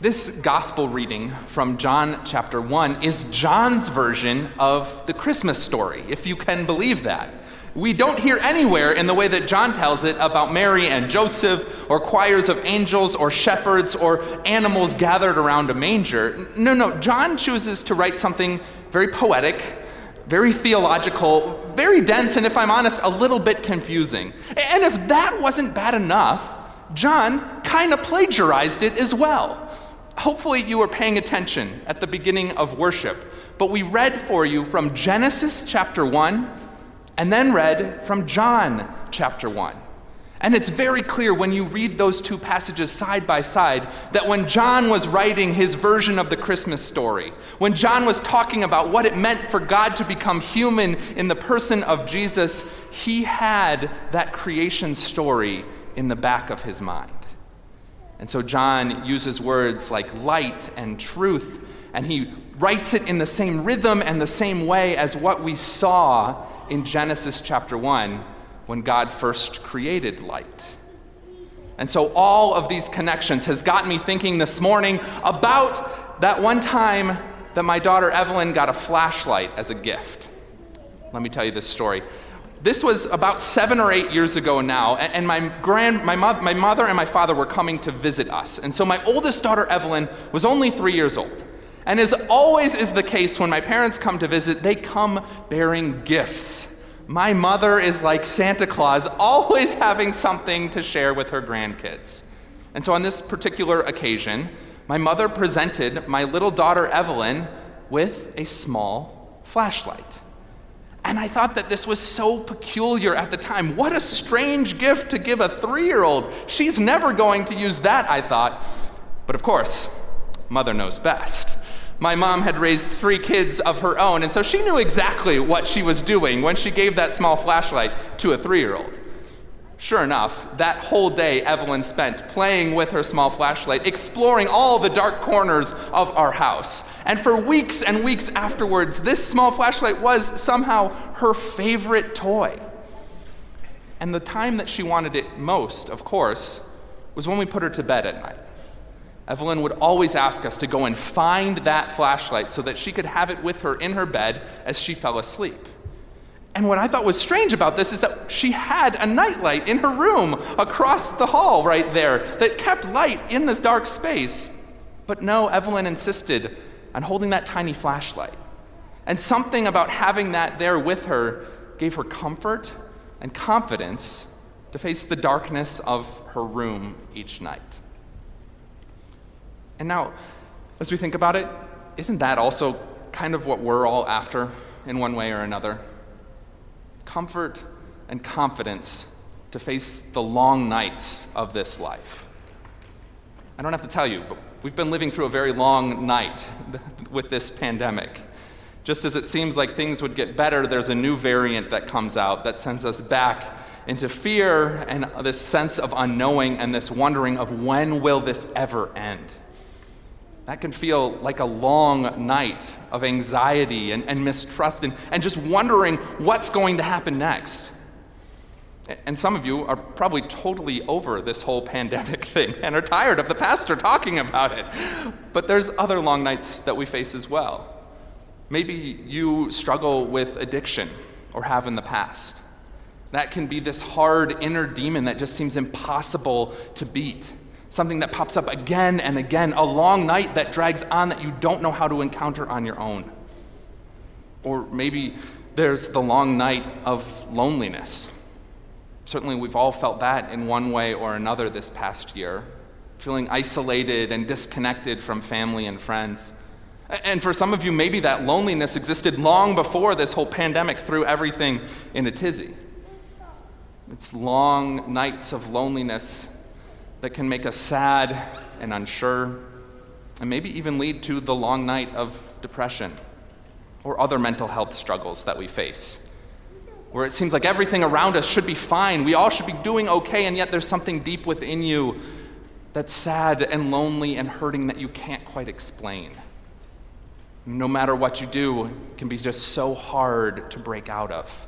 This gospel reading from John chapter 1 is John's version of the Christmas story, if you can believe that. We don't hear anywhere in the way that John tells it about Mary and Joseph, or choirs of angels, or shepherds, or animals gathered around a manger. No, no, John chooses to write something very poetic, very theological, very dense, and if I'm honest, a little bit confusing. And if that wasn't bad enough, John kind of plagiarized it as well. Hopefully, you were paying attention at the beginning of worship, but we read for you from Genesis chapter 1 and then read from John chapter 1. And it's very clear when you read those two passages side by side that when John was writing his version of the Christmas story, when John was talking about what it meant for God to become human in the person of Jesus, he had that creation story in the back of his mind. And so John uses words like light and truth, and he writes it in the same rhythm and the same way as what we saw in Genesis chapter 1 when God first created light. And so all of these connections has gotten me thinking this morning about that one time that my daughter Evelyn got a flashlight as a gift. Let me tell you this story. This was about seven or eight years ago now, and my, grand, my, mo- my mother and my father were coming to visit us. And so my oldest daughter, Evelyn, was only three years old. And as always is the case when my parents come to visit, they come bearing gifts. My mother is like Santa Claus, always having something to share with her grandkids. And so on this particular occasion, my mother presented my little daughter, Evelyn, with a small flashlight. And I thought that this was so peculiar at the time. What a strange gift to give a three year old. She's never going to use that, I thought. But of course, mother knows best. My mom had raised three kids of her own, and so she knew exactly what she was doing when she gave that small flashlight to a three year old. Sure enough, that whole day Evelyn spent playing with her small flashlight, exploring all the dark corners of our house. And for weeks and weeks afterwards, this small flashlight was somehow her favorite toy. And the time that she wanted it most, of course, was when we put her to bed at night. Evelyn would always ask us to go and find that flashlight so that she could have it with her in her bed as she fell asleep. And what I thought was strange about this is that she had a nightlight in her room across the hall right there that kept light in this dark space. But no, Evelyn insisted on holding that tiny flashlight. And something about having that there with her gave her comfort and confidence to face the darkness of her room each night. And now, as we think about it, isn't that also kind of what we're all after in one way or another? Comfort and confidence to face the long nights of this life. I don't have to tell you, but we've been living through a very long night with this pandemic. Just as it seems like things would get better, there's a new variant that comes out that sends us back into fear and this sense of unknowing and this wondering of when will this ever end. That can feel like a long night of anxiety and, and mistrust and, and just wondering what's going to happen next. And some of you are probably totally over this whole pandemic thing and are tired of the pastor talking about it. But there's other long nights that we face as well. Maybe you struggle with addiction or have in the past. That can be this hard inner demon that just seems impossible to beat something that pops up again and again, a long night that drags on that you don't know how to encounter on your own. Or maybe there's the long night of loneliness. Certainly, we've all felt that in one way or another this past year, feeling isolated and disconnected from family and friends. And for some of you, maybe that loneliness existed long before this whole pandemic threw everything in a tizzy. It's long nights of loneliness that can make us sad and unsure, and maybe even lead to the long night of depression or other mental health struggles that we face, where it seems like everything around us should be fine, we all should be doing okay, and yet there's something deep within you that's sad and lonely and hurting that you can't quite explain. No matter what you do, it can be just so hard to break out of.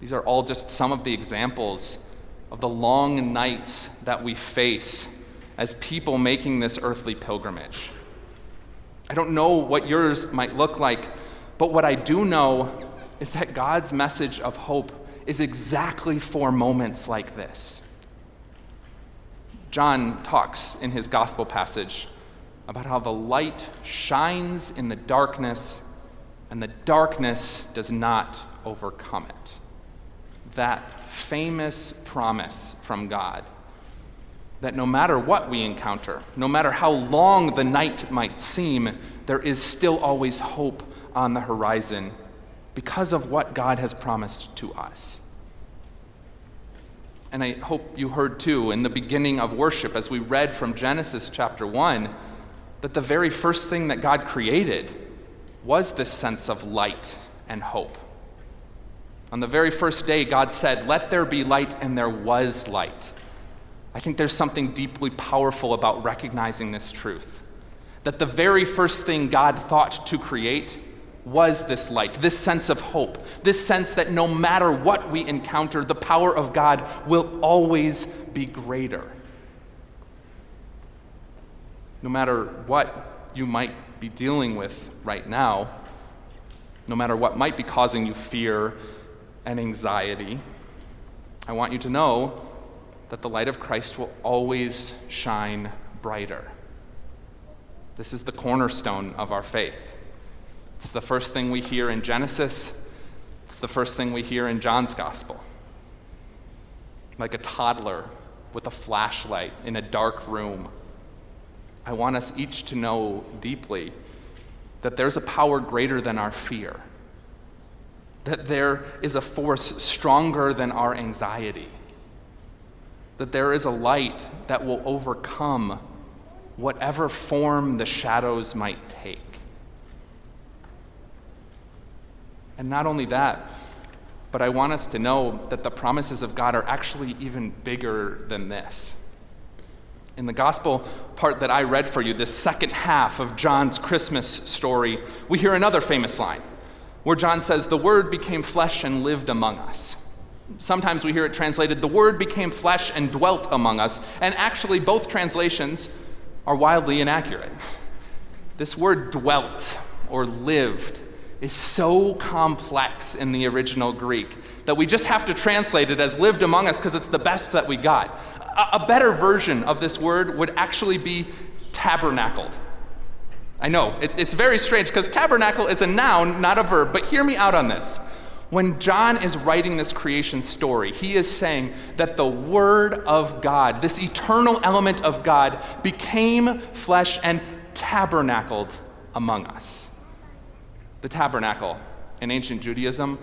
These are all just some of the examples of the long nights that we face as people making this earthly pilgrimage. I don't know what yours might look like, but what I do know is that God's message of hope is exactly for moments like this. John talks in his gospel passage about how the light shines in the darkness and the darkness does not overcome it. That famous promise from God that no matter what we encounter, no matter how long the night might seem, there is still always hope on the horizon because of what God has promised to us. And I hope you heard too in the beginning of worship, as we read from Genesis chapter 1, that the very first thing that God created was this sense of light and hope. On the very first day, God said, Let there be light, and there was light. I think there's something deeply powerful about recognizing this truth. That the very first thing God thought to create was this light, this sense of hope, this sense that no matter what we encounter, the power of God will always be greater. No matter what you might be dealing with right now, no matter what might be causing you fear and anxiety, I want you to know that the light of Christ will always shine brighter. This is the cornerstone of our faith. It's the first thing we hear in Genesis, it's the first thing we hear in John's gospel. Like a toddler with a flashlight in a dark room, I want us each to know deeply that there's a power greater than our fear, that there is a force stronger than our anxiety, that there is a light that will overcome whatever form the shadows might take. And not only that, but I want us to know that the promises of God are actually even bigger than this. In the gospel part that I read for you, this second half of John's Christmas story, we hear another famous line where John says, The Word became flesh and lived among us. Sometimes we hear it translated, The Word became flesh and dwelt among us. And actually, both translations are wildly inaccurate. This word dwelt or lived is so complex in the original Greek that we just have to translate it as lived among us because it's the best that we got. A, better version of this word would actually be tabernacled. I know, it, it's very strange because tabernacle is a noun, not a verb, but hear me out on this. When John is writing this creation story, he is saying that the Word of God, this eternal element of God, became flesh and tabernacled among us. The tabernacle in ancient Judaism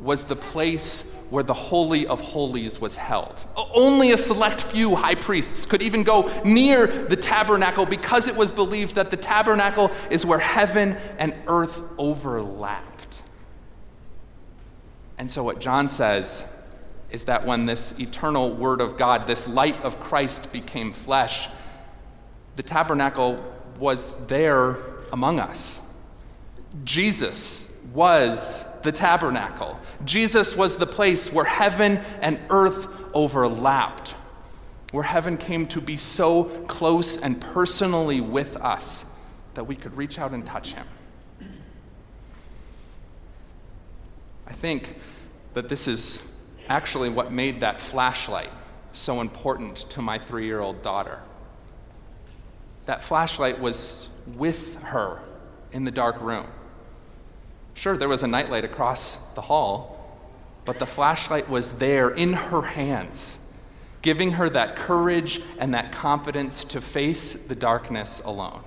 was the place where the Holy of Holies was held. Only a select few high priests could even go near the tabernacle because it was believed that the tabernacle is where heaven and earth overlapped. And so, what John says is that when this eternal Word of God, this light of Christ became flesh, the tabernacle was there among us. Jesus was the tabernacle. Jesus was the place where heaven and earth overlapped, where heaven came to be so close and personally with us that we could reach out and touch him. I think that this is actually what made that flashlight so important to my three year old daughter. That flashlight was with her in the dark room. Sure, there was a nightlight across the hall, but the flashlight was there in her hands, giving her that courage and that confidence to face the darkness alone.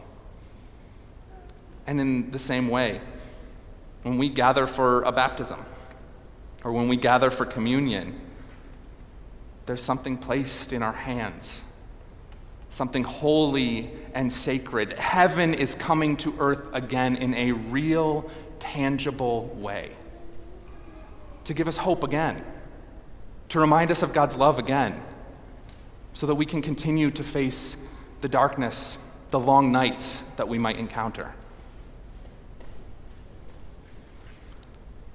And in the same way, when we gather for a baptism or when we gather for communion, there's something placed in our hands something holy and sacred. Heaven is coming to earth again in a real, tangible way. To give us hope again, to remind us of God's love again, so that we can continue to face the darkness, the long nights that we might encounter.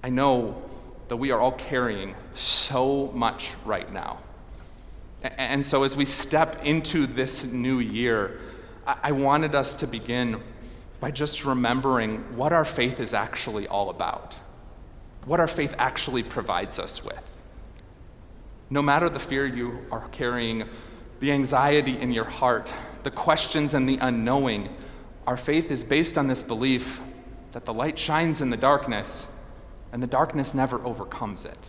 I know that we are all carrying so much right now And so, as we step into this new year, I wanted us to begin by just remembering what our faith is actually all about, what our faith actually provides us with. No matter the fear you are carrying, the anxiety in your heart, the questions and the unknowing, our faith is based on this belief that the light shines in the darkness and the darkness never overcomes it.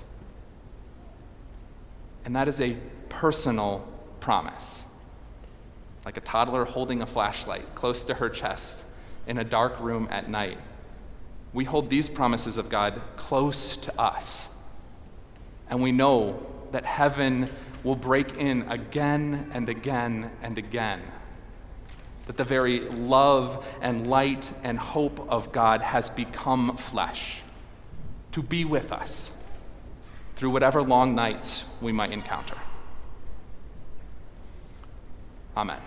And that is a personal promise. Like a toddler holding a flashlight close to her chest in a dark room at night. We hold these promises of God close to us. And we know that heaven will break in again and again and again. That the very love and light and hope of God has become flesh to be with us through whatever long nights we might encounter. Amen.